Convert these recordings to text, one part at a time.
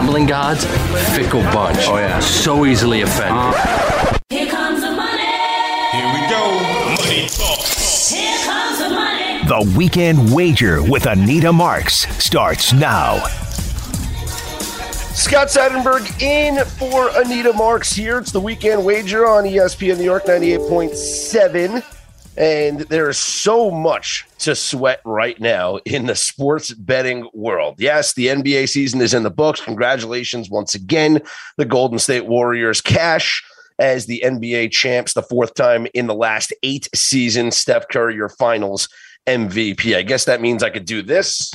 gambling gods, fickle bunch. Oh, yeah. So easily offended. Uh. Here comes the money. Here we go. Money talk. Here comes the money. The Weekend Wager with Anita Marks starts now. Scott Seidenberg in for Anita Marks here. It's the weekend wager on ESPN New York 98.7. And there is so much to sweat right now in the sports betting world. Yes, the NBA season is in the books. Congratulations once again. The Golden State Warriors cash as the NBA champs, the fourth time in the last eight seasons. Steph Curry, your finals MVP. I guess that means I could do this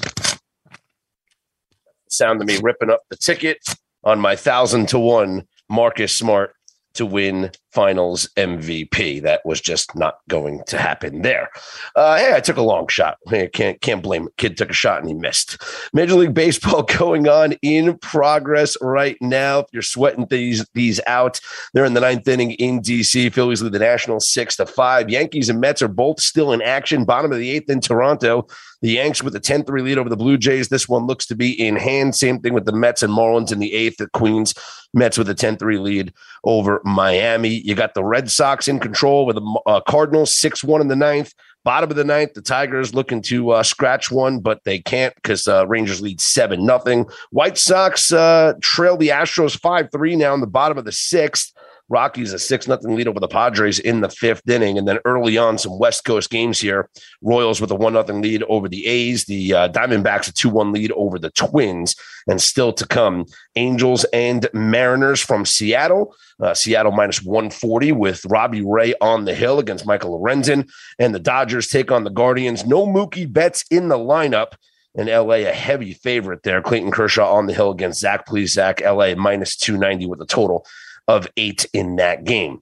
sound of me ripping up the ticket on my thousand to one Marcus Smart to win finals MVP. That was just not going to happen there. Uh, hey, I took a long shot. Can't can't blame it. Kid took a shot and he missed. Major League Baseball going on in progress right now. If you're sweating these these out, they're in the ninth inning in DC. Phillies lead the Nationals six to five. Yankees and Mets are both still in action. Bottom of the eighth in Toronto. The Yanks with a 10 3 lead over the Blue Jays. This one looks to be in hand. Same thing with the Mets and Marlins in the eighth. The Queens Mets with a 10 3 lead over Miami. You got the Red Sox in control with the uh, Cardinals 6 1 in the ninth. Bottom of the ninth, the Tigers looking to uh, scratch one, but they can't because uh, Rangers lead 7 nothing. White Sox uh, trail the Astros 5 3 now in the bottom of the sixth. Rockies a six nothing lead over the Padres in the fifth inning, and then early on some West Coast games here. Royals with a one nothing lead over the A's. The uh, Diamondbacks a two one lead over the Twins, and still to come Angels and Mariners from Seattle. Uh, Seattle minus one forty with Robbie Ray on the hill against Michael Lorenzen, and the Dodgers take on the Guardians. No Mookie Betts in the lineup. And LA a heavy favorite there. Clayton Kershaw on the hill against Zach Plesac. LA minus 290 with a total of eight in that game.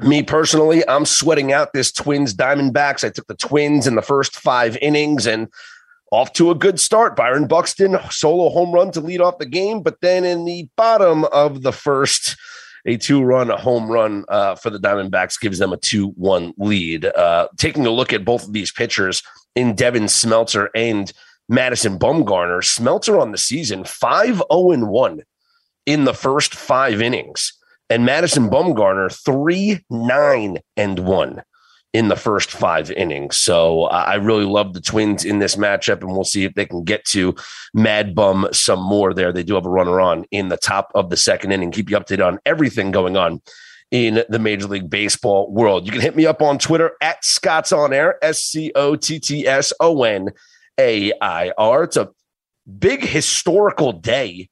Me personally, I'm sweating out this Twins Diamondbacks. I took the Twins in the first five innings and off to a good start. Byron Buxton, solo home run to lead off the game. But then in the bottom of the first, a two run home run uh, for the Diamondbacks gives them a 2 1 lead. Uh, taking a look at both of these pitchers in Devin Smeltzer and Madison Bumgarner, Smeltzer on the season 5 0 1 in the first five innings and Madison Bumgarner three nine and one in the first five innings. So uh, I really love the Twins in this matchup, and we'll see if they can get to Mad Bum some more. There, they do have a runner on in the top of the second inning. Keep you updated on everything going on in the Major League Baseball world. You can hit me up on Twitter at Scott's on Air, S C O T T S O N A I R. It's a big historical day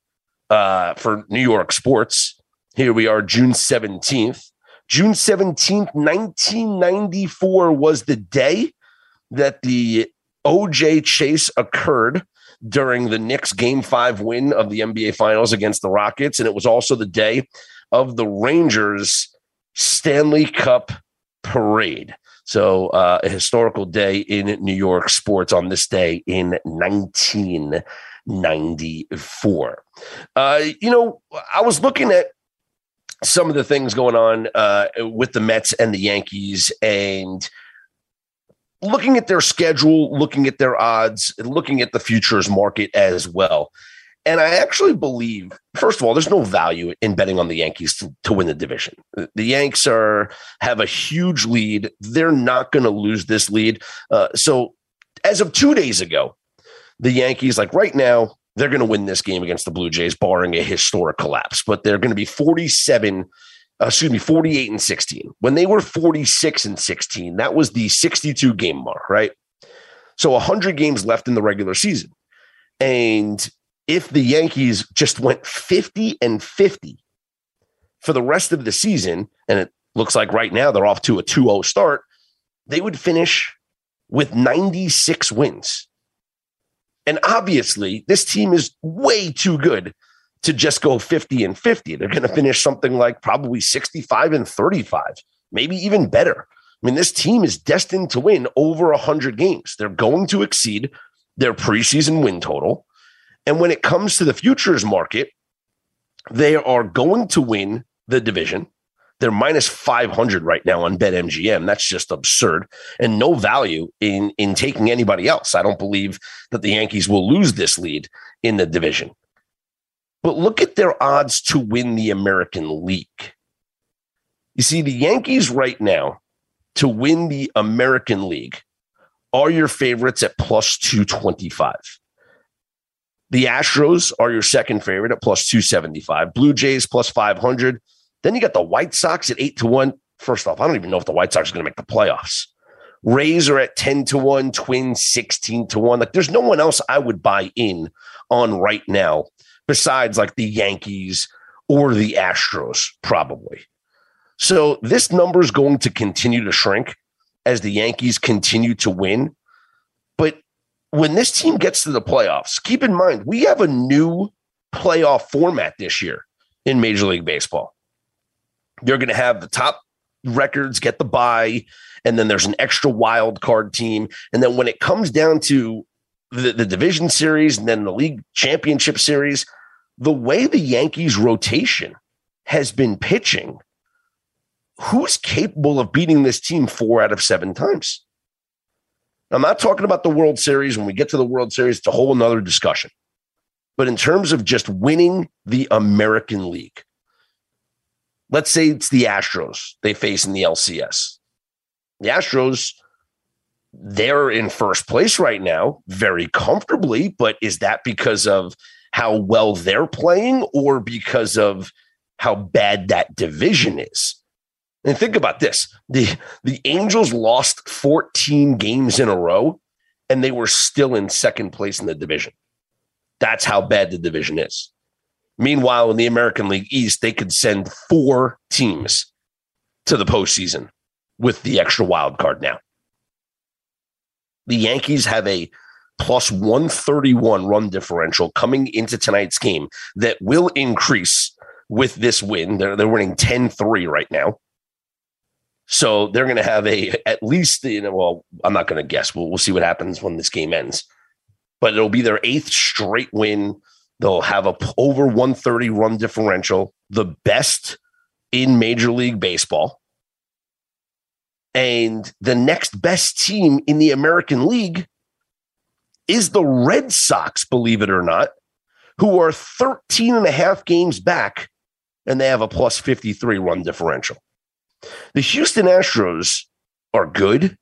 uh, for New York sports. Here we are, June 17th. June 17th, 1994 was the day that the OJ chase occurred during the Knicks game five win of the NBA Finals against the Rockets. And it was also the day of the Rangers Stanley Cup parade. So, uh, a historical day in New York sports on this day in 1994. Uh, you know, I was looking at some of the things going on uh, with the Mets and the Yankees and looking at their schedule, looking at their odds, looking at the futures market as well. And I actually believe, first of all, there's no value in betting on the Yankees to, to win the division. The Yanks are have a huge lead. They're not going to lose this lead. Uh, so, as of two days ago, the Yankees, like right now, they're going to win this game against the Blue Jays, barring a historic collapse. But they're going to be 47, uh, excuse me, 48 and 16. When they were 46 and 16, that was the 62 game mark, right? So 100 games left in the regular season. And if the Yankees just went 50 and 50 for the rest of the season, and it looks like right now they're off to a 2 0 start, they would finish with 96 wins. And obviously, this team is way too good to just go 50 and 50. They're going to finish something like probably 65 and 35, maybe even better. I mean, this team is destined to win over 100 games. They're going to exceed their preseason win total. And when it comes to the futures market, they are going to win the division. They're minus 500 right now on BetMGM. That's just absurd and no value in, in taking anybody else. I don't believe that the Yankees will lose this lead in the division. But look at their odds to win the American League. You see, the Yankees right now to win the American League are your favorites at plus 225. The Astros are your second favorite at plus 275. Blue Jays plus 500. Then you got the White Sox at 8 to 1. First off, I don't even know if the White Sox are going to make the playoffs. Rays are at 10 to 1, Twins 16 to 1. Like there's no one else I would buy in on right now besides like the Yankees or the Astros, probably. So this number is going to continue to shrink as the Yankees continue to win. But when this team gets to the playoffs, keep in mind, we have a new playoff format this year in Major League Baseball. They're going to have the top records get the bye, and then there's an extra wild card team. And then when it comes down to the, the division series and then the league championship series, the way the Yankees rotation has been pitching, who's capable of beating this team four out of seven times? I'm not talking about the World Series. When we get to the World Series, it's a whole nother discussion. But in terms of just winning the American League, let's say it's the Astros they face in the LCS. The Astros, they're in first place right now, very comfortably. But is that because of how well they're playing or because of how bad that division is? And think about this. The the Angels lost 14 games in a row and they were still in second place in the division. That's how bad the division is. Meanwhile, in the American League East, they could send four teams to the postseason with the extra wild card now. The Yankees have a plus 131 run differential coming into tonight's game that will increase with this win. They're, they're winning 10 3 right now. So they're going to have a at least you know. Well, I'm not going to guess. We'll we'll see what happens when this game ends. But it'll be their eighth straight win. They'll have a over 130 run differential, the best in Major League Baseball. And the next best team in the American League is the Red Sox, believe it or not, who are 13 and a half games back and they have a plus 53 run differential. The Houston Astros are good.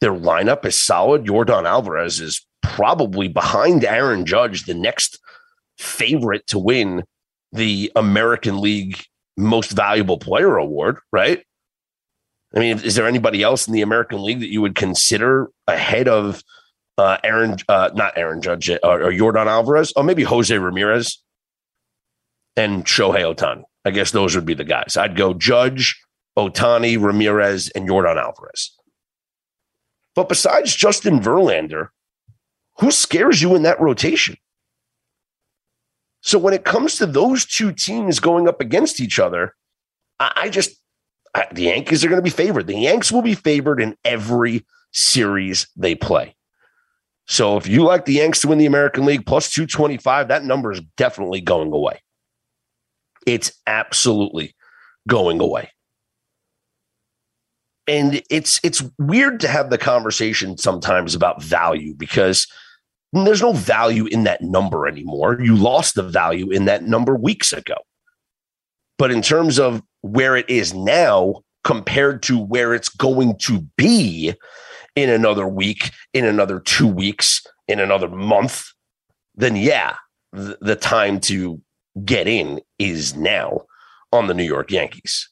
Their lineup is solid. Jordan Alvarez is probably behind Aaron Judge, the next favorite to win the American League Most Valuable Player Award, right? I mean, is there anybody else in the American League that you would consider ahead of uh, Aaron, uh, not Aaron Judge uh, or, or Jordan Alvarez, or maybe Jose Ramirez and Shohei Ohtani? I guess those would be the guys. I'd go Judge, Ohtani, Ramirez, and Jordan Alvarez. But besides Justin Verlander, who scares you in that rotation? So when it comes to those two teams going up against each other, I, I just I, the Yankees are going to be favored. The Yanks will be favored in every series they play. So if you like the Yanks to win the American League plus 225, that number is definitely going away. It's absolutely going away. And it's it's weird to have the conversation sometimes about value because there's no value in that number anymore. You lost the value in that number weeks ago. But in terms of where it is now compared to where it's going to be in another week, in another two weeks, in another month, then yeah, the, the time to get in is now on the New York Yankees.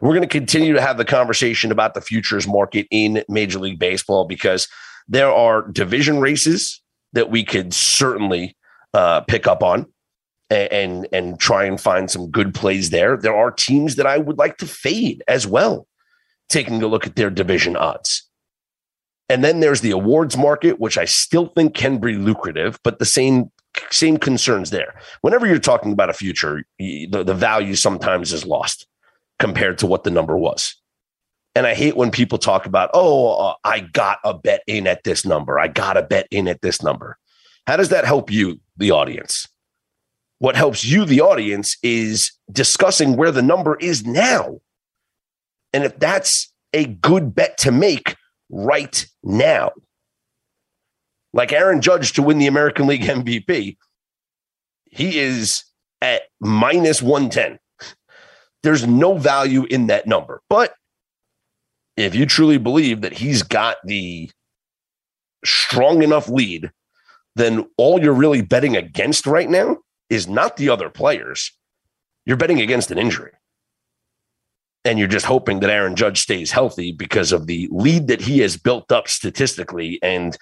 We're going to continue to have the conversation about the futures market in Major League Baseball because there are division races that we could certainly uh, pick up on and, and try and find some good plays there. There are teams that I would like to fade as well, taking a look at their division odds. And then there's the awards market, which I still think can be lucrative, but the same same concerns there. Whenever you're talking about a future, the, the value sometimes is lost compared to what the number was. And I hate when people talk about, oh, uh, I got a bet in at this number. I got a bet in at this number. How does that help you, the audience? What helps you, the audience, is discussing where the number is now. And if that's a good bet to make right now, like Aaron Judge to win the American League MVP, he is at minus 110. There's no value in that number. But if you truly believe that he's got the strong enough lead, then all you're really betting against right now is not the other players. You're betting against an injury. And you're just hoping that Aaron Judge stays healthy because of the lead that he has built up statistically and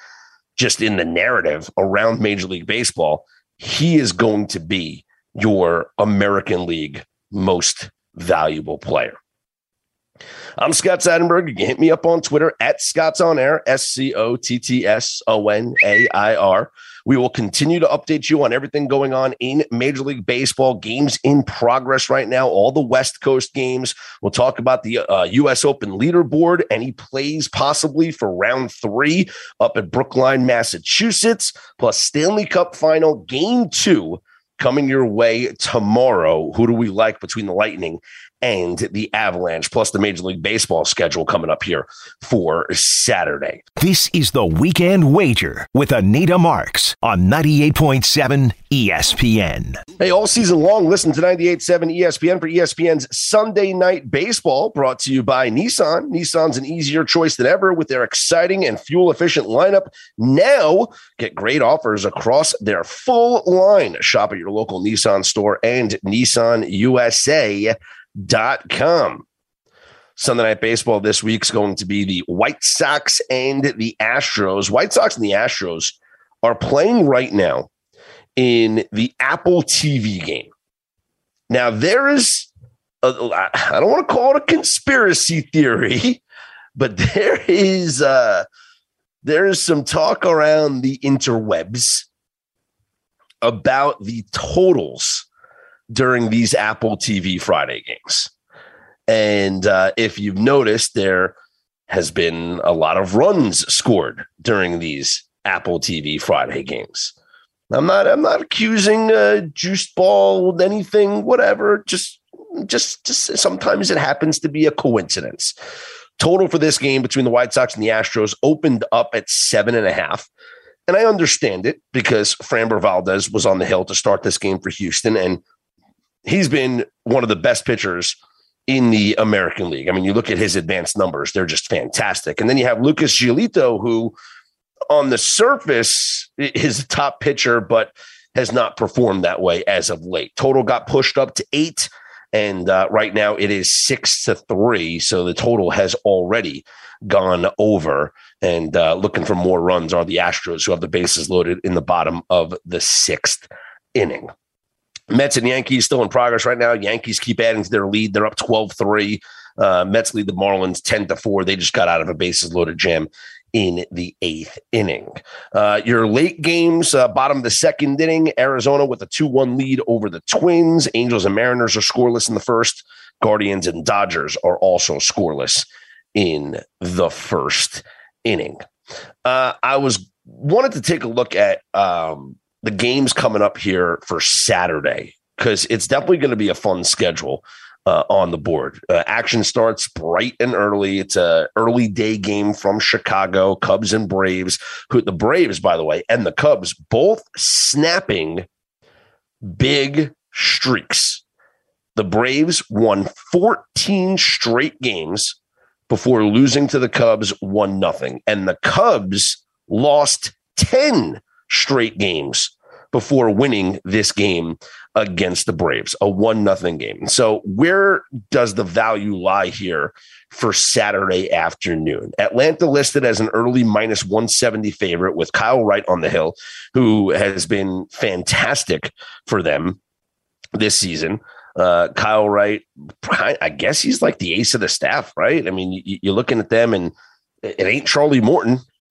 just in the narrative around Major League Baseball. He is going to be your American League most valuable player. I'm Scott Seidenberg. You can hit me up on Twitter at Scott's On Air, S C O T T S O N A I R. We will continue to update you on everything going on in Major League Baseball. Games in progress right now, all the West Coast games. We'll talk about the uh, U.S. Open leaderboard, any plays possibly for round three up at Brookline, Massachusetts, plus Stanley Cup final game two coming your way tomorrow. Who do we like between the Lightning and the Avalanche, plus the Major League Baseball schedule coming up here for Saturday. This is the Weekend Wager with Anita Marks on 98.7 ESPN. Hey, all season long, listen to 98.7 ESPN for ESPN's Sunday Night Baseball, brought to you by Nissan. Nissan's an easier choice than ever with their exciting and fuel efficient lineup. Now, get great offers across their full line. Shop at your local Nissan store and Nissan USA dot com. Sunday night baseball this week is going to be the White Sox and the Astros. White Sox and the Astros are playing right now in the Apple TV game. Now, there is, I I don't want to call it a conspiracy theory, but there is, uh, there is some talk around the interwebs about the totals during these Apple TV Friday games. And uh, if you've noticed, there has been a lot of runs scored during these Apple TV Friday games. I'm not. I'm not accusing uh, Juice Ball anything. Whatever. Just, just, just. Sometimes it happens to be a coincidence. Total for this game between the White Sox and the Astros opened up at seven and a half. And I understand it because Framber Valdez was on the hill to start this game for Houston, and he's been one of the best pitchers in the American League. I mean, you look at his advanced numbers, they're just fantastic. And then you have Lucas Giolito, who on the surface is a top pitcher, but has not performed that way as of late. Total got pushed up to eight. And uh, right now it is six to three. So the total has already gone over. And uh, looking for more runs are the Astros, who have the bases loaded in the bottom of the sixth inning. Mets and Yankees still in progress right now. Yankees keep adding to their lead. They're up 12 3. Uh, Mets lead the Marlins 10 to 4. They just got out of a bases loaded jam in the eighth inning. Uh, your late games, uh, bottom of the second inning, Arizona with a 2 1 lead over the Twins. Angels and Mariners are scoreless in the first. Guardians and Dodgers are also scoreless in the first inning. Uh, I was wanted to take a look at um, the games coming up here for Saturday because it's definitely going to be a fun schedule uh, on the board. Uh, action starts bright and early. It's a early day game from Chicago, Cubs and Braves. Who the Braves, by the way, and the Cubs both snapping big streaks. The Braves won 14 straight games before losing to the Cubs one nothing, and the Cubs lost 10 straight games before winning this game against the Braves, a one nothing game. So where does the value lie here for Saturday afternoon? Atlanta listed as an early minus 170 favorite with Kyle Wright on the hill, who has been fantastic for them this season. Uh, Kyle Wright, I guess he's like the ace of the staff, right? I mean, you, you're looking at them and it ain't Charlie Morton.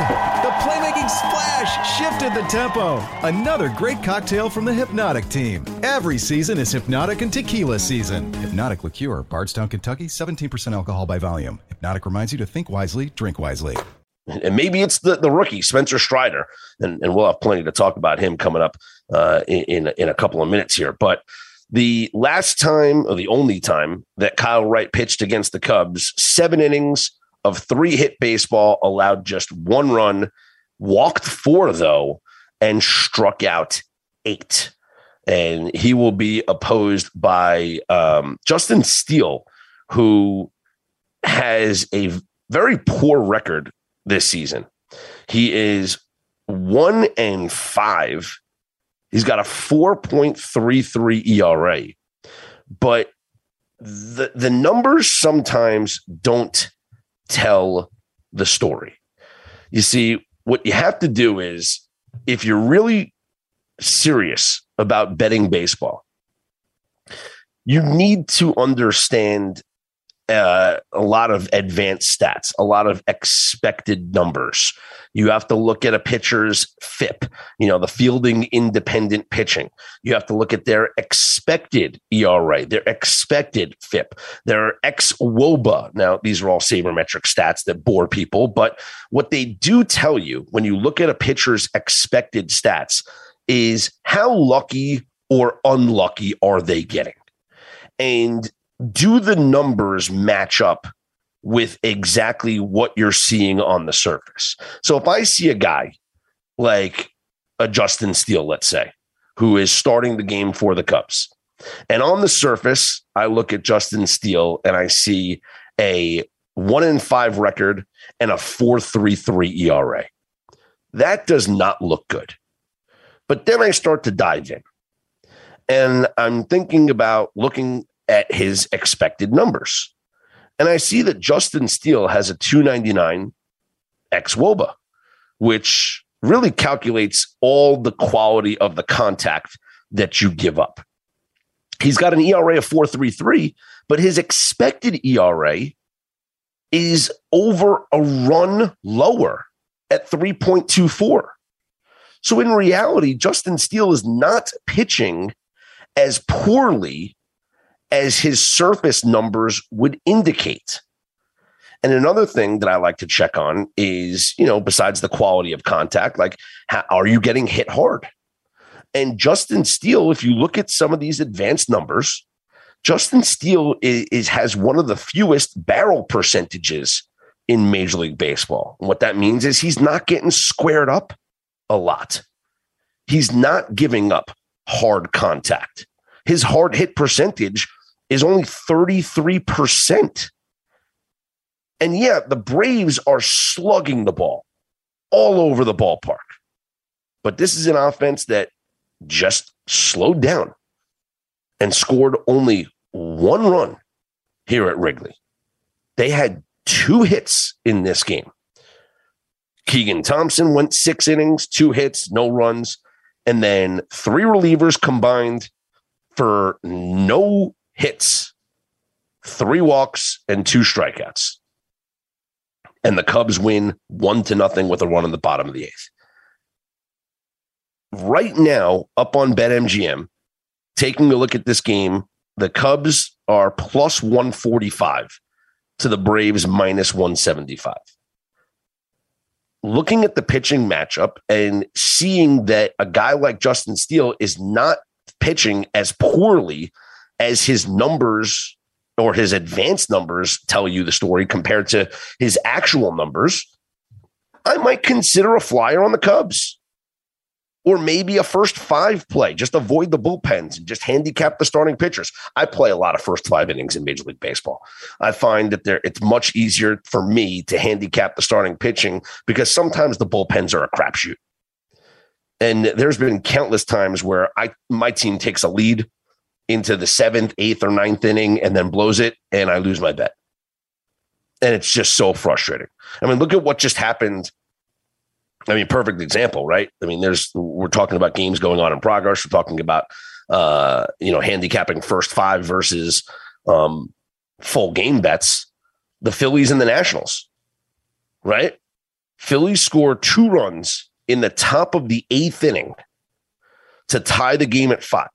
The playmaking splash shifted the tempo. Another great cocktail from the Hypnotic team. Every season is Hypnotic and Tequila season. Hypnotic Liqueur, Bardstown, Kentucky, 17% alcohol by volume. Hypnotic reminds you to think wisely, drink wisely. And maybe it's the, the rookie, Spencer Strider. And, and we'll have plenty to talk about him coming up uh, in, in, in a couple of minutes here. But the last time, or the only time, that Kyle Wright pitched against the Cubs, seven innings of three hit baseball, allowed just one run, walked four, though, and struck out eight. And he will be opposed by um, Justin Steele, who has a very poor record this season. He is one and five. He's got a 4.33 ERA, but the the numbers sometimes don't tell the story. You see, what you have to do is if you're really serious about betting baseball, you need to understand uh, a lot of advanced stats, a lot of expected numbers. You have to look at a pitcher's FIP, you know, the fielding independent pitching. You have to look at their expected ERA, their expected FIP, their ex WOBA. Now, these are all sabermetric stats that bore people, but what they do tell you when you look at a pitcher's expected stats is how lucky or unlucky are they getting? And do the numbers match up with exactly what you're seeing on the surface? So if I see a guy like a Justin Steele, let's say, who is starting the game for the Cubs, and on the surface, I look at Justin Steele and I see a one in five record and a 4.33 ERA. That does not look good. But then I start to dive in and I'm thinking about looking at his expected numbers. And I see that Justin Steele has a 299 ex Woba, which really calculates all the quality of the contact that you give up. He's got an ERA of 433, but his expected ERA is over a run lower at 3.24. So in reality, Justin Steele is not pitching as poorly as his surface numbers would indicate. And another thing that I like to check on is, you know, besides the quality of contact, like how, are you getting hit hard? And Justin Steele, if you look at some of these advanced numbers, Justin Steele is, is has one of the fewest barrel percentages in Major League Baseball. And what that means is he's not getting squared up a lot. He's not giving up hard contact. His hard hit percentage is only 33%. And yeah, the Braves are slugging the ball all over the ballpark. But this is an offense that just slowed down and scored only one run here at Wrigley. They had two hits in this game. Keegan Thompson went six innings, two hits, no runs, and then three relievers combined for no hits, three walks, and two strikeouts. And the Cubs win one to nothing with a run in the bottom of the eighth. Right now, up on BetMGM, taking a look at this game, the Cubs are plus 145 to the Braves minus 175. Looking at the pitching matchup and seeing that a guy like Justin Steele is not pitching as poorly as his numbers or his advanced numbers tell you the story compared to his actual numbers, I might consider a flyer on the Cubs. Or maybe a first five play. Just avoid the bullpens and just handicap the starting pitchers. I play a lot of first five innings in Major League Baseball. I find that there it's much easier for me to handicap the starting pitching because sometimes the bullpens are a crapshoot. And there's been countless times where I my team takes a lead into the seventh, eighth, or ninth inning and then blows it, and I lose my bet. And it's just so frustrating. I mean, look at what just happened. I mean, perfect example, right? I mean, there's we're talking about games going on in progress. We're talking about uh, you know, handicapping first five versus um full game bets. The Phillies and the Nationals, right? Phillies score two runs in the top of the eighth inning to tie the game at five.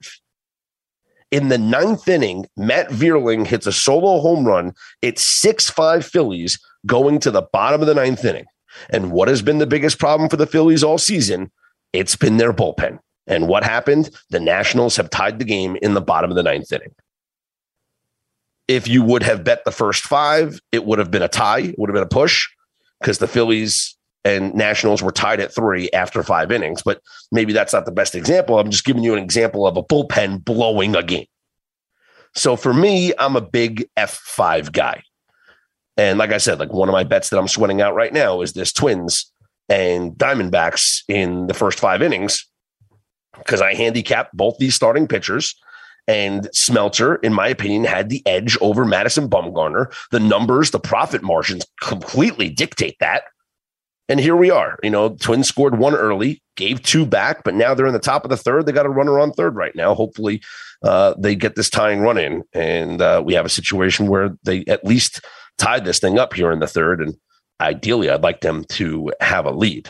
In the ninth inning, Matt Vierling hits a solo home run. It's 6 5 Phillies going to the bottom of the ninth inning. And what has been the biggest problem for the Phillies all season? It's been their bullpen. And what happened? The Nationals have tied the game in the bottom of the ninth inning. If you would have bet the first five, it would have been a tie, it would have been a push because the Phillies and Nationals were tied at three after five innings. But maybe that's not the best example. I'm just giving you an example of a bullpen blowing a game. So for me, I'm a big F5 guy. And like I said, like one of my bets that I'm sweating out right now is this Twins and Diamondbacks in the first five innings because I handicapped both these starting pitchers. And Smeltzer, in my opinion, had the edge over Madison Bumgarner. The numbers, the profit margins completely dictate that. And here we are. You know, Twins scored one early, gave two back, but now they're in the top of the third. They got a runner on third right now. Hopefully, uh, they get this tying run in, and uh, we have a situation where they at least tied this thing up here in the third. And ideally, I'd like them to have a lead.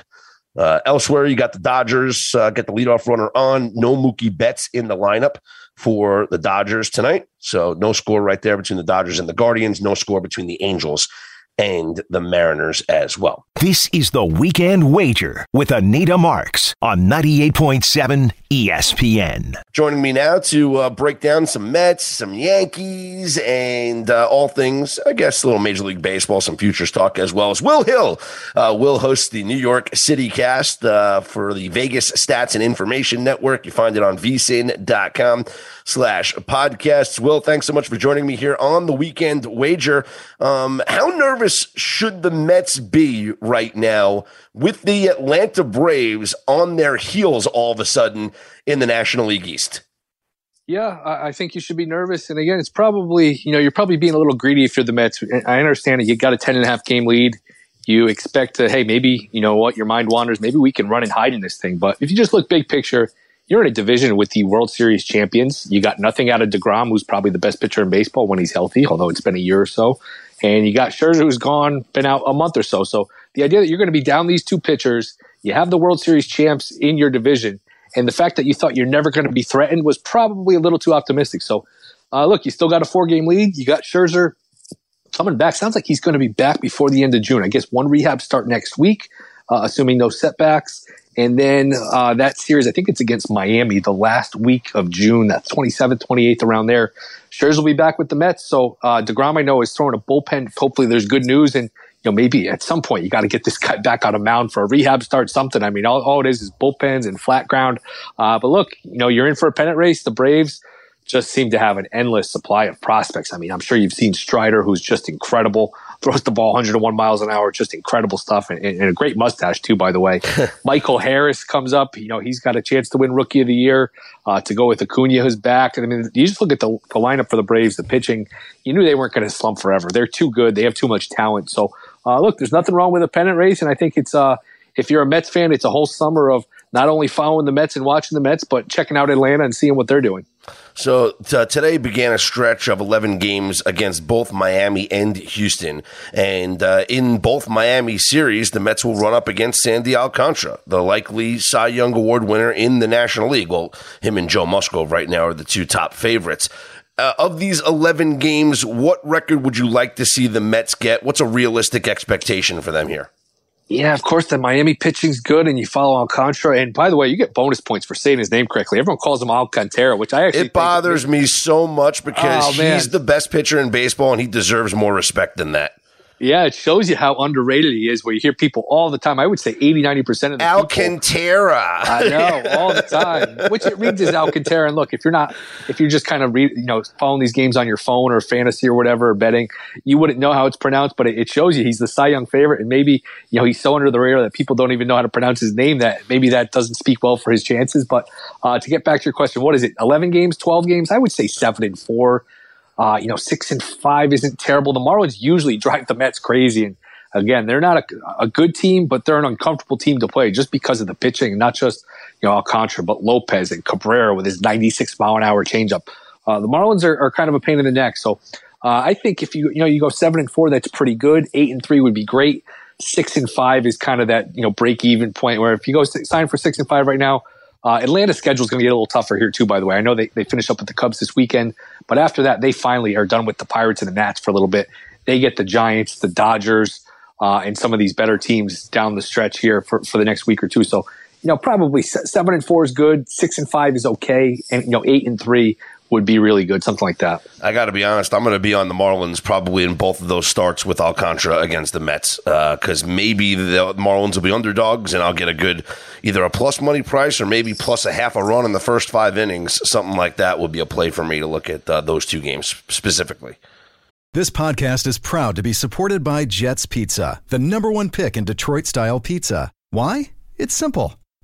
Uh, elsewhere, you got the Dodgers uh, get the leadoff runner on. No Mookie Betts in the lineup for the Dodgers tonight. So no score right there between the Dodgers and the Guardians. No score between the Angels and the Mariners as well. This is the Weekend Wager with Anita Marks on 98.7 ESPN. Joining me now to uh, break down some Mets, some Yankees, and uh, all things, I guess, a little Major League Baseball, some futures talk as well as Will Hill. Uh, Will hosts the New York City cast uh, for the Vegas Stats and Information Network. You find it on vsin.com slash podcasts. Will, thanks so much for joining me here on the Weekend Wager. Um, how nervous should the Mets be right now with the Atlanta Braves on their heels all of a sudden in the National League East? Yeah, I think you should be nervous. And again, it's probably, you know, you're probably being a little greedy if you're the Mets. I understand that you got a 10 and a half game lead. You expect to, hey, maybe, you know what, your mind wanders. Maybe we can run and hide in this thing. But if you just look big picture, you're in a division with the World Series champions. You got nothing out of DeGrom, who's probably the best pitcher in baseball when he's healthy, although it's been a year or so. And you got Scherzer, who's gone, been out a month or so. So the idea that you're going to be down these two pitchers, you have the World Series champs in your division, and the fact that you thought you're never going to be threatened was probably a little too optimistic. So, uh, look, you still got a four game lead. You got Scherzer coming back. Sounds like he's going to be back before the end of June. I guess one rehab start next week, uh, assuming no setbacks. And then uh, that series, I think it's against Miami the last week of June, that's 27th, 28th, around there. Scherzer will be back with the Mets. So uh, DeGrom, I know, is throwing a bullpen. Hopefully there's good news. And you know, maybe at some point you got to get this guy back on a mound for a rehab start, something. I mean, all, all it is is bullpens and flat ground. Uh, but look, you know, you're in for a pennant race. The Braves just seem to have an endless supply of prospects. I mean, I'm sure you've seen Strider, who's just incredible, throws the ball 101 miles an hour, just incredible stuff, and, and a great mustache too, by the way. Michael Harris comes up. You know, he's got a chance to win Rookie of the Year uh, to go with Acuna, who's back. And I mean, you just look at the, the lineup for the Braves, the pitching. You knew they weren't going to slump forever. They're too good. They have too much talent. So, uh, look, there's nothing wrong with a pennant race, and I think it's uh, if you're a Mets fan, it's a whole summer of not only following the Mets and watching the Mets, but checking out Atlanta and seeing what they're doing. So t- today began a stretch of 11 games against both Miami and Houston. And uh, in both Miami series, the Mets will run up against Sandy Alcantara, the likely Cy Young Award winner in the National League. Well, him and Joe Musgrove right now are the two top favorites. Uh, of these 11 games, what record would you like to see the Mets get? What's a realistic expectation for them here? Yeah, of course, the Miami pitching's good, and you follow Alcantara. And by the way, you get bonus points for saying his name correctly. Everyone calls him Alcantara, which I actually it bothers me so much because Oh, he's the best pitcher in baseball, and he deserves more respect than that. Yeah, it shows you how underrated he is. Where you hear people all the time. I would say 80, 90 percent of the people. Alcantara. I know all the time. Which it reads as Alcantara. And look, if you're not, if you're just kind of read, you know, following these games on your phone or fantasy or whatever, or betting, you wouldn't know how it's pronounced. But it, it shows you he's the Cy Young favorite, and maybe you know he's so under the radar that people don't even know how to pronounce his name. That maybe that doesn't speak well for his chances. But uh, to get back to your question, what is it? Eleven games, twelve games? I would say seven and four. Uh, you know, six and five isn't terrible. The Marlins usually drive the Mets crazy, and again, they're not a, a good team, but they're an uncomfortable team to play just because of the pitching, not just you know Alcantara, but Lopez and Cabrera with his 96 mile an hour changeup. Uh, the Marlins are, are kind of a pain in the neck. So uh, I think if you you know you go seven and four, that's pretty good. Eight and three would be great. Six and five is kind of that you know break even point where if you go sign for six and five right now. Uh, Atlanta's schedule is going to get a little tougher here too. By the way, I know they they finish up with the Cubs this weekend, but after that, they finally are done with the Pirates and the Nats for a little bit. They get the Giants, the Dodgers, uh, and some of these better teams down the stretch here for, for the next week or two. So, you know, probably seven and four is good, six and five is okay, and you know, eight and three would be really good, something like that. I got to be honest. I'm going to be on the Marlins probably in both of those starts with Alcantara against the Mets Uh, because uh, maybe the Marlins will be underdogs and I'll get a good either a plus money price or maybe plus a half a run in the first five innings. Something like that would be a play for me to look at uh, those two games specifically. This podcast is proud to be supported by Jets Pizza, the number one pick in Detroit style pizza. Why? It's simple.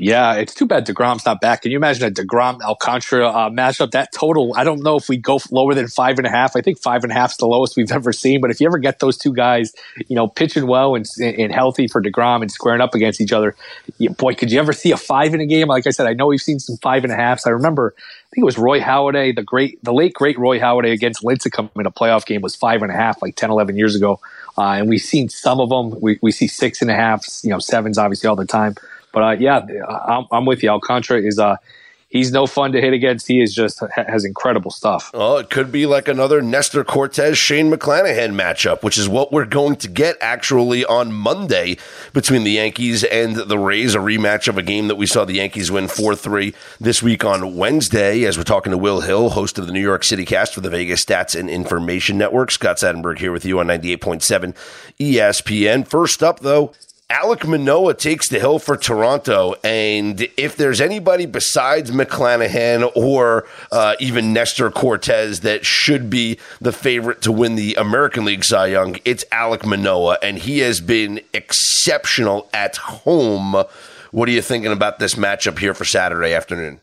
Yeah, it's too bad Degrom's not back. Can you imagine a Degrom Alcantara uh, matchup? That total, I don't know if we go lower than five and a half. I think five and a half is the lowest we've ever seen. But if you ever get those two guys, you know, pitching well and, and healthy for Degrom and squaring up against each other, boy, could you ever see a five in a game? Like I said, I know we've seen some five and a halfs. I remember, I think it was Roy Halladay, the great, the late great Roy Halladay against Lincecum in a playoff game was five and a half, like 10, 11 years ago. Uh, and we've seen some of them. We, we see six and a halfs, you know, sevens obviously all the time. But uh, yeah, I'm, I'm, with you. Alcantara is uh, he's no fun to hit against. He is just has incredible stuff. Oh, it could be like another Nestor Cortes Shane McClanahan matchup, which is what we're going to get actually on Monday between the Yankees and the Rays, a rematch of a game that we saw the Yankees win 4 3 this week on Wednesday. As we're talking to Will Hill, host of the New York City cast for the Vegas Stats and Information Network. Scott Seidenberg here with you on 98.7 ESPN. First up, though, Alek Manoah takes the hill for Toronto, and if there's anybody besides McClanahan or uh, even Nestor Cortes that should be the favorite to win the American League Cy Young, it's Alek Manoah. and he has been exceptional at home. What are you thinking about this matchup here for Saturday afternoon?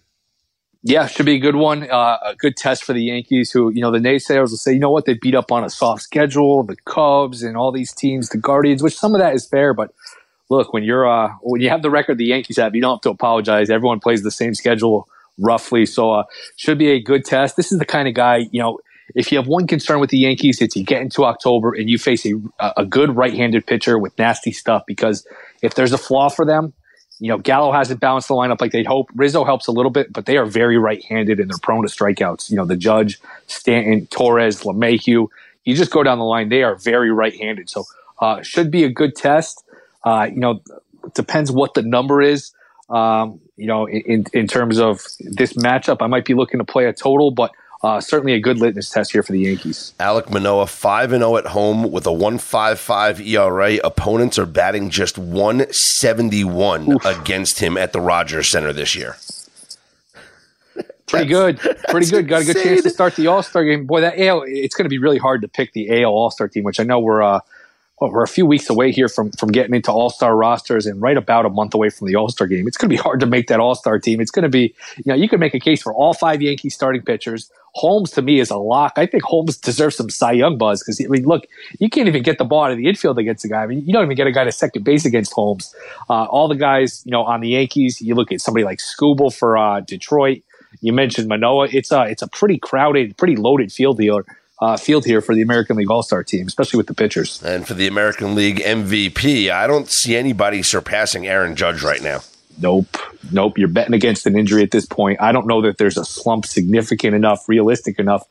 Yeah, should be a good one. Uh, a good test for the Yankees, who, you know, the naysayers will say, you know what, they beat up on a soft schedule, the Cubs and all these teams, the Guardians, which some of that is fair, but look, when you're uh, when you have the record the Yankees have, you don't have to apologize. Everyone plays the same schedule roughly, so uh, should be a good test. This is the kind of guy, you know. If you have one concern with the Yankees, it's you get into October and you face a, a good right-handed pitcher with nasty stuff. Because if there's a flaw for them, you know, Gallo hasn't balanced the lineup like they'd hope. Rizzo helps a little bit, but they are very right-handed and they're prone to strikeouts. You know, the Judge, Stanton, Torres, LeMahieu. You just go down the line; they are very right-handed. So, uh, should be a good test. Uh, you know, depends what the number is. Um, you know, in, in terms of this matchup, I might be looking to play a total, but uh, certainly a good litmus test here for the Yankees. Alek Manoah, 5 0 at home with a 155 ERA. Opponents are batting just 171 Oof. against him at the Rogers Center this year. Pretty good. Pretty good. Got a good chance to start the All Star game. Boy, that AL, it's going to be really hard to pick the AL All Star team, which I know we're. Uh, we're a few weeks away here from from getting into All Star rosters, and right about a month away from the All Star game. It's going to be hard to make that All Star team. It's going to be, you know, you can make a case for all five Yankees starting pitchers. Holmes to me is a lock. I think Holmes deserves some Cy Young buzz because I mean, look, you can't even get the ball out of the infield against a guy. I mean, you don't even get a guy to second base against Holmes. Uh, all the guys, you know, on the Yankees, you look at somebody like Skubal for uh, Detroit. You mentioned Manoah. It's a it's a pretty crowded, pretty loaded field here uh, field here for the American League All Star team, especially with the pitchers. And for the American League MVP, I don't see anybody surpassing Aaron Judge right now. Nope. Nope. You're betting against an injury at this point. I don't know that there's a slump significant enough, realistic enough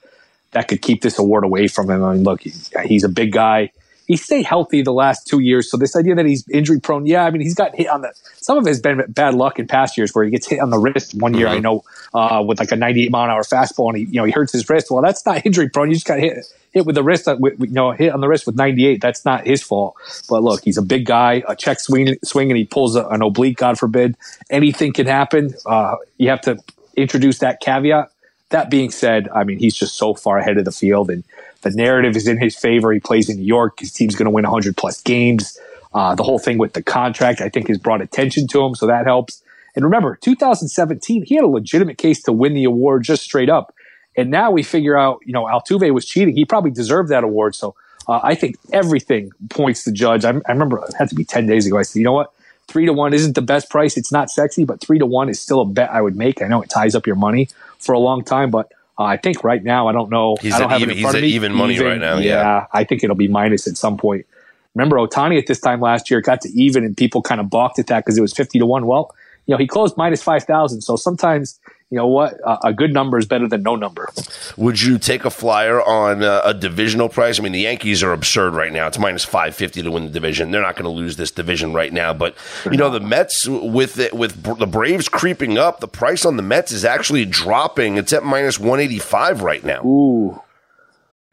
that could keep this award away from him. I mean, look, he's a big guy he stayed healthy the last two years. So this idea that he's injury prone, yeah, I mean, he's got hit on the, some of it has been bad luck in past years where he gets hit on the wrist. One year, mm-hmm. I know, uh, with like a 98 mile an hour fastball and he, you know, he hurts his wrist. Well, that's not injury prone. You just got hit, hit with the wrist, uh, with, you know, hit on the wrist with 98. That's not his fault. But look, he's a big guy, a check swing, swing and he pulls a, an oblique, God forbid. Anything can happen. Uh, you have to introduce that caveat. That being said, I mean, he's just so far ahead of the field and the narrative is in his favor. He plays in New York. His team's going to win 100 plus games. Uh, the whole thing with the contract, I think, has brought attention to him, so that helps. And remember, 2017, he had a legitimate case to win the award just straight up. And now we figure out, you know, Altuve was cheating. He probably deserved that award. So uh, I think everything points to Judge. I, I remember it had to be 10 days ago. I said, you know what? Three to one isn't the best price. It's not sexy, but three to one is still a bet I would make. I know it ties up your money for a long time, but uh, I think right now, I don't know. He's I don't at have even- it in front he's of at me. even money right now, yeah. I think it'll be minus at some point. Remember, Ohtani at this time last year got to even, and people kind of balked at that because it was 50 to 1. Well, you know, he closed minus 5,000. So sometimes, you know what, a, a good number is better than no number. Would you take a flyer on uh, a divisional price? I mean, the Yankees are absurd right now. It's minus five fifty to win the division. They're not going to lose this division right now. But you know, the Mets with it, with the Braves creeping up, the price on the Mets is actually dropping. It's at minus one eighty five right now. Ooh.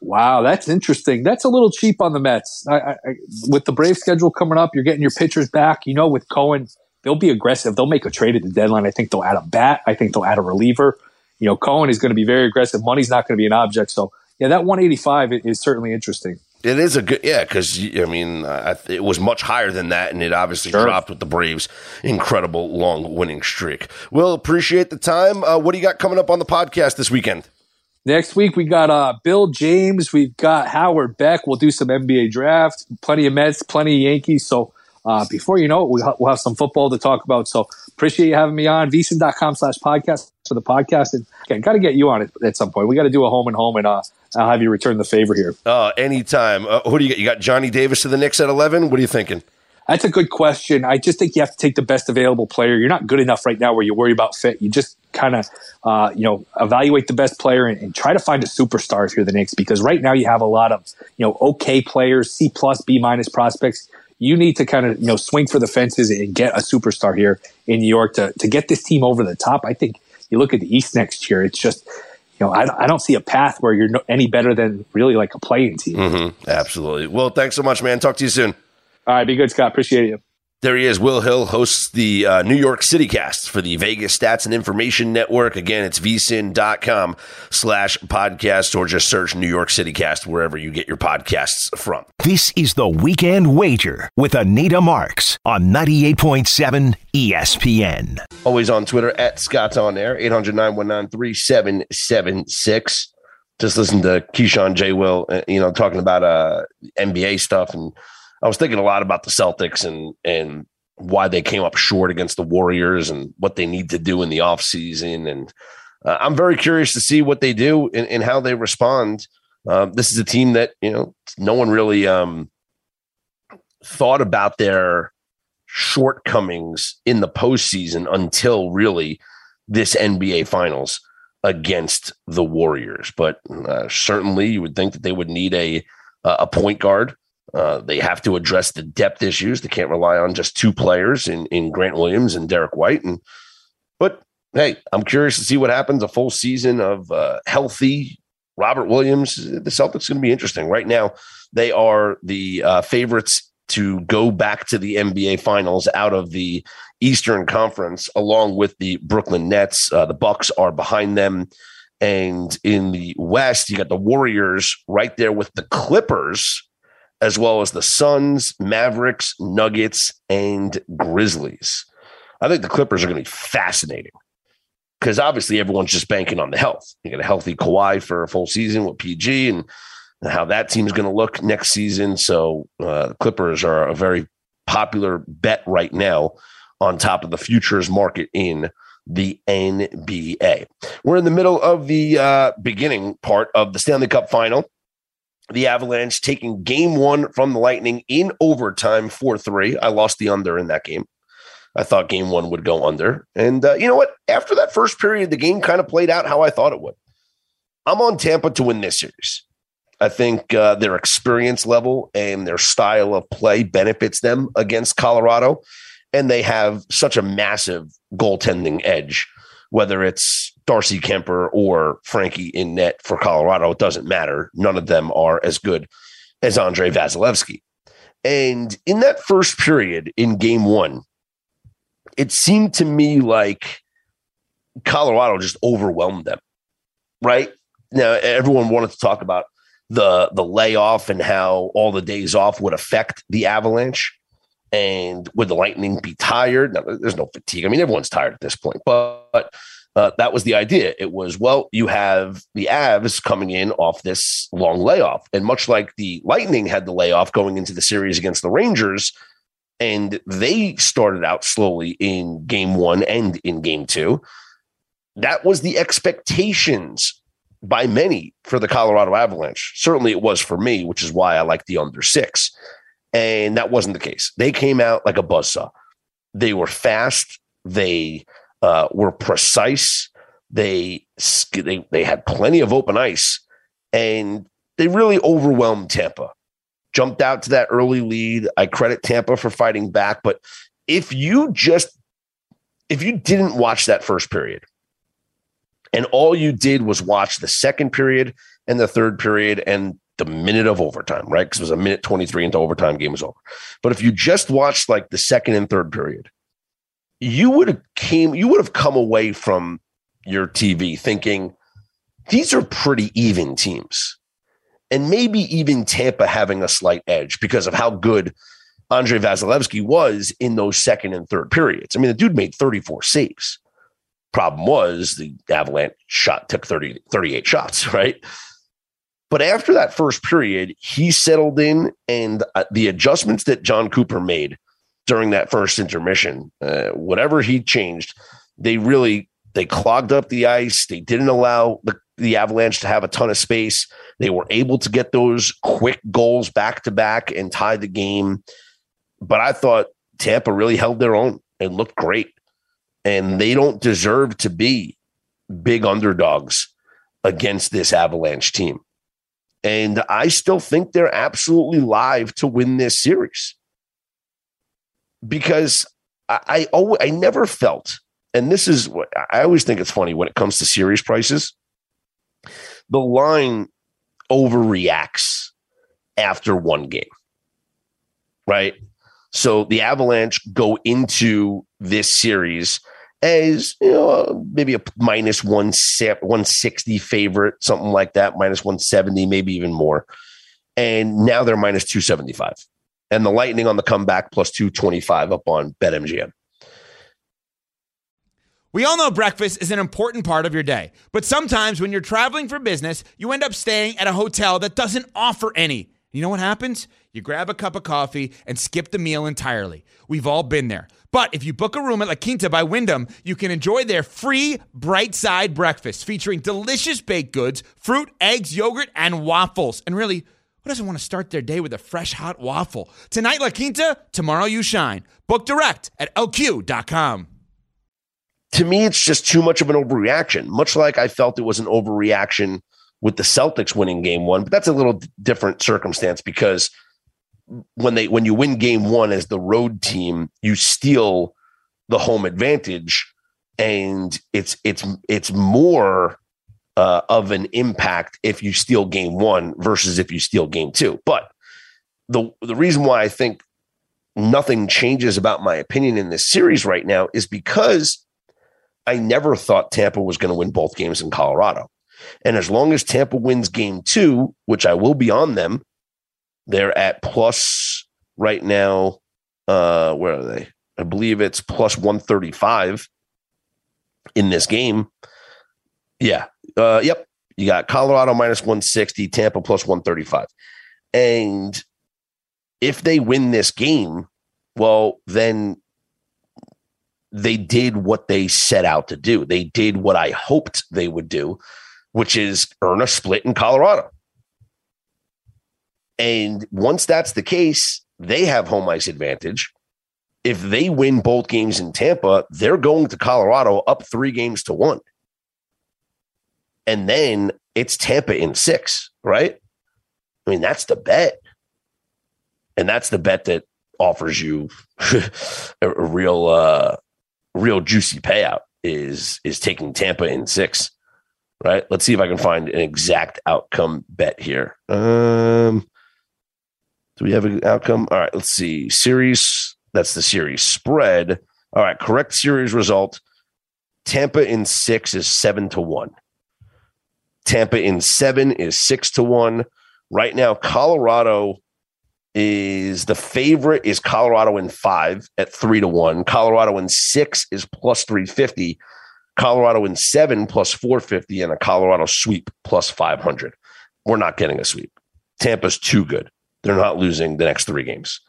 Wow, that's interesting. That's a little cheap on the Mets. I, I, with the Brave schedule coming up, you're getting your pitchers back. You know, with Cohen, they'll be aggressive. They'll make a trade at the deadline. I think they'll add a bat. I think they'll add a reliever. You know, Cohen is going to be very aggressive. Money's not going to be an object. So, yeah, that 185 is- certainly interesting. It is a good, yeah, because I mean, I, it was much higher than that, and it obviously Sure. dropped with the Braves' incredible long winning streak. We'll appreciate the time. Uh, what do you got coming up on the podcast this weekend? Next week we got uh, Bill James, we've got Howard Beck. We'll do some NBA draft, plenty of Mets, plenty of Yankees. So uh, before you know it, we'll, ha- we'll have some football to talk about. So appreciate you having me on vsin.com slash podcast for the podcast. And again, got to get you on it at some point. We got to do a home and home, and uh, I'll have you return the favor here. Uh, anytime. Uh, who do you got? You got Johnny Davis to the Knicks at 11? What are you thinking? That's a good question. I just think you have to take the best available player. You're not good enough right now where you worry about fit. You just kind of, uh, you know, evaluate the best player and, and try to find a superstar if you're the Knicks because right now you have a lot of, you know, okay players, C plus, B minus prospects. You need to kind of, you know, swing for the fences and get a superstar here in New York to, to get this team over the top. I think you look at the East next year, it's just, you know, I, I don't see a path where you're no, any better than really like a playing team. Mm-hmm. Absolutely. Well, thanks so much, man. Talk to you soon. All right, be good, Scott. Appreciate you. There he is. Will Hill hosts the uh, New York City cast for the Vegas Stats and Information Network. Again, it's vsin.com slash podcast or just search New York City cast wherever you get your podcasts from. This is the Weekend Wager with Anita Marks on 98.7 ESPN. Always on Twitter at Scott's on air, 800 919 Just listen to Keyshawn J. Will, uh, you know, talking about uh, NBA stuff. And I was thinking a lot about the Celtics and, and why they came up short against the Warriors and what they need to do in the offseason. And uh, I'm very curious to see what they do and, and how they respond. Um, this is a team that, you know, no one really um, thought about their shortcomings in the postseason until really this NBA Finals against the Warriors. But uh, certainly, you would think that they would need a a point guard. Uh, they have to address the depth issues. They can't rely on just two players in in Grant Williams and Derrick White. And but hey, I'm curious to see what happens. A full season of uh, healthy Robert Williams. The Celtics going to be interesting. Right now, they are the uh, favorites to go back to the NBA Finals out of the Eastern Conference, along with the Brooklyn Nets. Uh, the Bucks are behind them, and in the West, you got the Warriors right there with the Clippers, as well as the Suns, Mavericks, Nuggets, and Grizzlies. I think the Clippers are going to be fascinating because obviously everyone's just banking on the health. You got a healthy Kawhi for a full season with PG and how that team is going to look next season. So uh, Clippers are a very popular bet right now on top of the futures market in the NBA. We're in the middle of the uh, beginning part of the Stanley Cup final. The Avalanche taking game one from the Lightning in overtime 4 3. I lost the under in that game. I thought game one would go under. And uh, you know what? After that first period, the game kind of played out how I thought it would. I'm on Tampa to win this series. I think uh, their experience level and their style of play benefits them against Colorado. And they have such a massive goaltending edge, whether it's Darcy Kuemper or Frankie in net for Colorado. It doesn't matter. None of them are as good as Andre Vasilevskiy. And in that first period in game one, it seemed to me like Colorado just overwhelmed them. Right now, everyone wanted to talk about the the layoff and how all the days off would affect the Avalanche. And would the Lightning be tired? Now, there's no fatigue. I mean, everyone's tired at this point, but uh, that was the idea. It was, well, you have the Avs coming in off this long layoff. And much like the Lightning had the layoff going into the series against the Rangers, and they started out slowly in game one and in game two, that was the expectations by many for the Colorado Avalanche. Certainly it was for me, which is why I like the under six. And that wasn't the case. They came out like a buzzsaw. They were fast. They uh, were precise. They, they they had plenty of open ice, and they really overwhelmed Tampa. Jumped out to that early lead. I credit Tampa for fighting back, but if you just if you didn't watch that first period, and all you did was watch the second period and the third period and the minute of overtime, right? Because it was a minute 23 into overtime, game was over. But if you just watched like the second and third period, you would have came you would have come away from your TV thinking these are pretty even teams. And maybe even Tampa having a slight edge because of how good Andre Vasilevskiy was in those second and third periods. I mean, the dude made 34 saves. Problem was the Avalanche shot took 30, 38 shots, right? But after that first period, he settled in, and uh, the adjustments that Jon Cooper made during that first intermission, uh, whatever he changed, they really they clogged up the ice. They didn't allow the, the Avalanche to have a ton of space. They were able to get those quick goals back to back and tie the game. But I thought Tampa really held their own and looked great. And they don't deserve to be big underdogs against this Avalanche team. And I still think they're absolutely live to win this series because I, I always, I never felt, and this is what I always think it's funny when it comes to series prices. The line overreacts after one game, right? So the Avalanche go into this series as you know maybe a minus one one sixty favorite, something like that, minus one seventy, maybe even more, and now they're minus two seventy five and the Lightning on the comeback plus 225 up on BetMGM. We all know breakfast is an important part of your day, but sometimes when you're traveling for business, you end up staying at a hotel that doesn't offer any. You know what happens? You grab a cup of coffee and skip the meal entirely. We've all been there. But if you book a room at La Quinta by Wyndham, you can enjoy their free bright side breakfast featuring delicious baked goods, fruit, eggs, yogurt, and waffles. And really, who doesn't want to start their day with a fresh hot waffle? Tonight, La Quinta, tomorrow, you shine. Book direct at lq.com. To me, it's just too much of an overreaction, much like I felt it was an overreaction with the Celtics winning game one. But that's a little different circumstance because when they when you win game one as the road team, you steal the home advantage and it's it's it's more uh, of an impact if you steal game one versus if you steal game two. But the the reason why I think nothing changes about my opinion in this series right now is because I never thought Tampa was going to win both games in Colorado. And as long as Tampa wins game two, which I will be on them, they're at plus right now. Uh, where are they? I believe it's plus 135 in this game. Yeah, uh, yep. You got Colorado minus 160, Tampa plus 135. And if they win this game, well, then they did what they set out to do. They did what I hoped they would do, which is earn a split in Colorado. And once that's the case, they have home ice advantage. If they win both games in Tampa, they're going to Colorado up three games to one and then it's Tampa in six, right? I mean, that's the bet. And that's the bet that offers you a, real uh real juicy payout is is taking Tampa in six. Right? Let's see if I can find an exact outcome bet here. Um Do we have an outcome? All right, let's see. Series, that's the series spread. All right, correct series result. Tampa in six is seven to one. Tampa in seven is six to one. Right now, Colorado is the favorite is Colorado in five at three to one. Colorado in six is plus 350. Colorado in seven plus 450 and a Colorado sweep plus 500. We're not getting a sweep. Tampa's too good. They're not losing the next three games.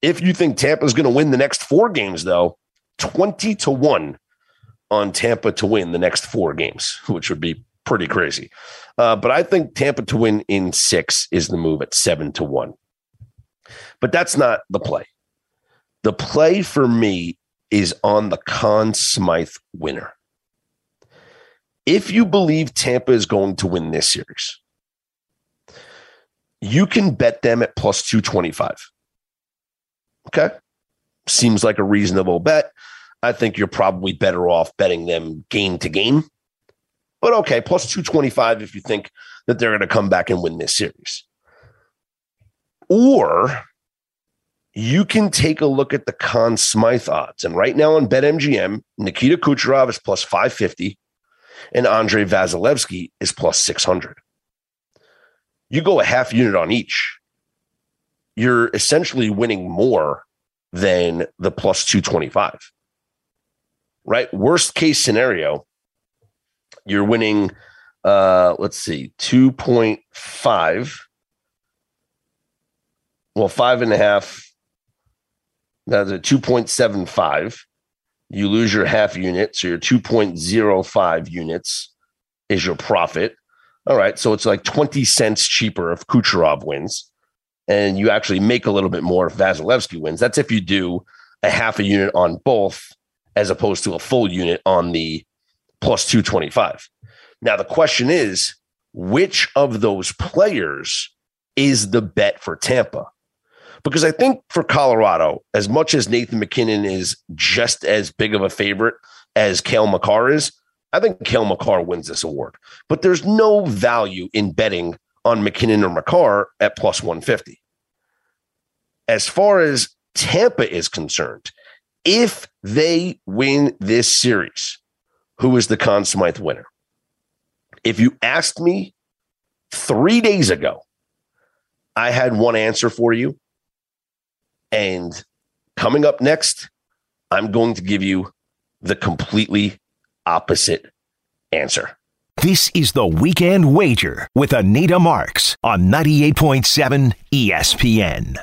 If you think Tampa's going to win the next four games, though, 20 to 1 on Tampa to win the next four games, which would be pretty crazy. Uh, but I think Tampa to win in six is the move at seven to 1. But that's not the play. The play for me is on the Conn Smythe winner. If you believe Tampa is going to win this series, you can bet them at plus 225. Okay. Seems like a reasonable bet. I think you're probably better off betting them game to game. But okay, plus 225 if you think that they're going to come back and win this series. Or you can take a look at the Conn Smythe odds. And right now on BetMGM, Nikita Kucherov is plus 550 and Andre Vasilevskiy is plus 600. You go a half unit on each, you're essentially winning more than the plus 225. Right? Worst case scenario, you're winning, uh, let's see, 2.5. Well, five and a half. That's a 2.75. You lose your half unit. So your 2.05 units is your profit. All right. So it's like 20 cents cheaper if Kucherov wins. And you actually make a little bit more if Vasilevskiy wins. That's if you do a half a unit on both as opposed to a full unit on the plus 225. Now, the question is which of those players is the bet for Tampa? Because I think for Colorado, as much as Nathan MacKinnon is just as big of a favorite as Cale Makar is, I think Cale Makar wins this award. But there's no value in betting on MacKinnon or Makar at plus 150. As far as Tampa is concerned, if they win this series, who is the Conn Smythe winner? If you asked me three days ago, I had one answer for you. And coming up next, I'm going to give you the completely opposite answer. This is the Weekend Wager with Anita Marks on 98.7 ESPN.